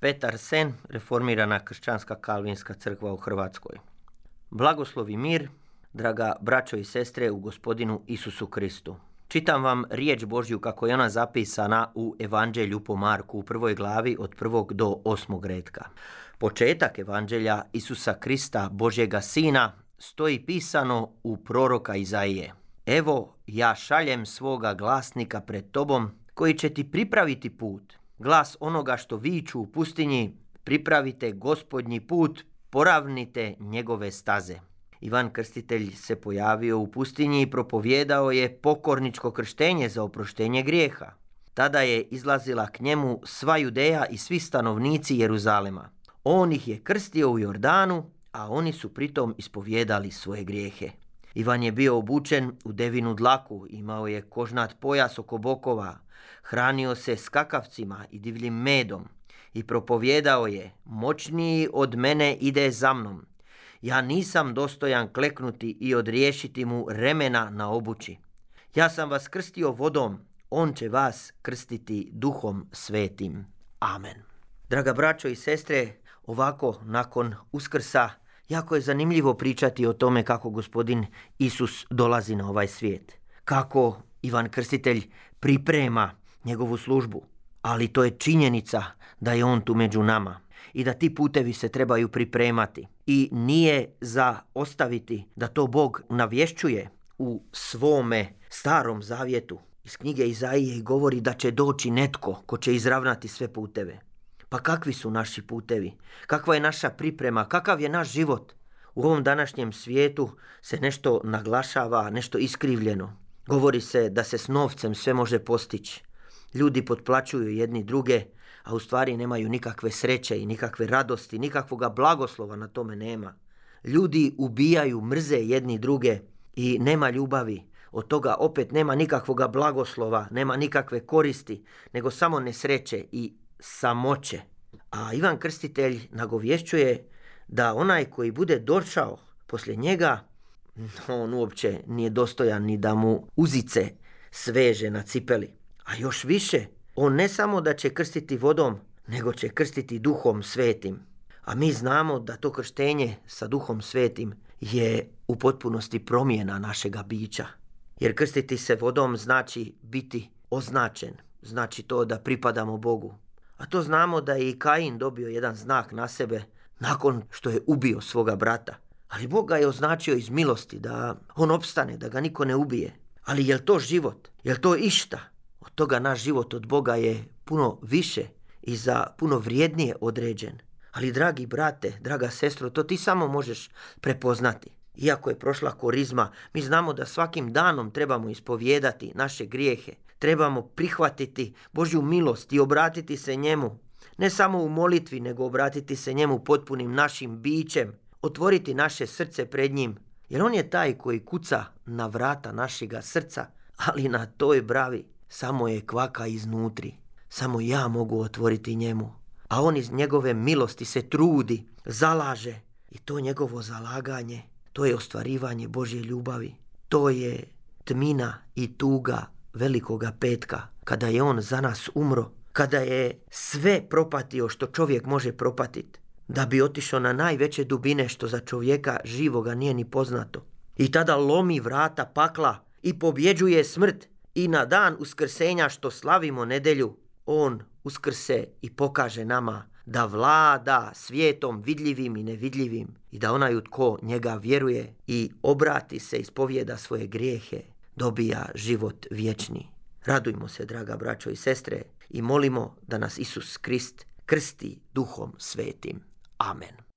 Petar Sen, reformirana kršćanska kalvinska crkva u Hrvatskoj. Blagoslovi mir, draga braćo i sestre u gospodinu Isusu Kristu. Čitam vam riječ Božju kako je ona zapisana u Evanđelju po Marku u prvoj glavi od prvog do osmog redka. Početak Evanđelja Isusa Krista, Božjega Sina, stoji pisano u proroka Izaije. Evo, ja šaljem svoga glasnika pred tobom, koji će ti pripraviti put. Glas onoga što viču u pustinji, pripravite gospodnji put, poravnite njegove staze. Ivan Krstitelj se pojavio u pustinji i propovjedao je pokorničko krštenje za oproštenje grijeha. Tada je izlazila k njemu sva Judeja i svi stanovnici Jeruzalema. On ih je krstio u Jordanu, a oni su pritom ispovjedali svoje grijehe. Ivan je bio obučen u devinu dlaku, imao je kožnat pojas oko bokova, hranio se skakavcima i divljim medom i propovjedao je, moćniji od mene ide za mnom. Ja nisam dostojan kleknuti i odriješiti mu remena na obući. Ja sam vas krstio vodom, on će vas krstiti duhom svetim. Amen. Draga braćo i sestre, ovako nakon uskrsa Jako je zanimljivo pričati o tome kako gospodin Isus dolazi na ovaj svijet. Kako Ivan Krstitelj priprema njegovu službu. Ali to je činjenica da je on tu među nama i da ti putevi se trebaju pripremati. I nije za ostaviti da to Bog navješćuje u svome starom zavjetu. Iz knjige Izaije govori da će doći netko ko će izravnati sve puteve. Pa kakvi su naši putevi? Kakva je naša priprema? Kakav je naš život? U ovom današnjem svijetu se nešto naglašava, nešto iskrivljeno. Govori se da se s novcem sve može postići. Ljudi potplaćuju jedni druge, a u stvari nemaju nikakve sreće i nikakve radosti, nikakvoga blagoslova na tome nema. Ljudi ubijaju, mrze jedni druge i nema ljubavi. Od toga opet nema nikakvoga blagoslova, nema nikakve koristi, nego samo nesreće i samoće. A Ivan Krstitelj nagovješćuje da onaj koji bude došao poslije njega, on uopće nije dostojan ni da mu uzice sveže na cipeli. A još više, on ne samo da će krstiti vodom, nego će krstiti duhom svetim. A mi znamo da to krštenje sa duhom svetim je u potpunosti promjena našega bića. Jer krstiti se vodom znači biti označen, znači to da pripadamo Bogu. A to znamo da je i Kain dobio jedan znak na sebe nakon što je ubio svoga brata. Ali Bog ga je označio iz milosti da on opstane, da ga niko ne ubije. Ali je to život? Je to išta? Od toga naš život od Boga je puno više i za puno vrijednije određen. Ali dragi brate, draga sestro, to ti samo možeš prepoznati. Iako je prošla korizma, mi znamo da svakim danom trebamo ispovijedati naše grijehe. Trebamo prihvatiti Božju milost i obratiti se njemu. Ne samo u molitvi, nego obratiti se njemu potpunim našim bićem. Otvoriti naše srce pred njim. Jer on je taj koji kuca na vrata našega srca, ali na toj bravi samo je kvaka iznutri. Samo ja mogu otvoriti njemu. A on iz njegove milosti se trudi, zalaže. I to njegovo zalaganje to je ostvarivanje Božje ljubavi. To je tmina i tuga velikoga petka, kada je on za nas umro, kada je sve propatio što čovjek može propatiti, da bi otišao na najveće dubine što za čovjeka živoga nije ni poznato. I tada lomi vrata pakla i pobjeđuje smrt i na dan uskrsenja što slavimo nedelju, on uskrse i pokaže nama da vlada svijetom vidljivim i nevidljivim i da onaj tko njega vjeruje i obrati se, ispovjeda svoje grijehe, dobija život vječni. Radujmo se, draga braćo i sestre, i molimo da nas Isus Krist krsti duhom svetim. Amen.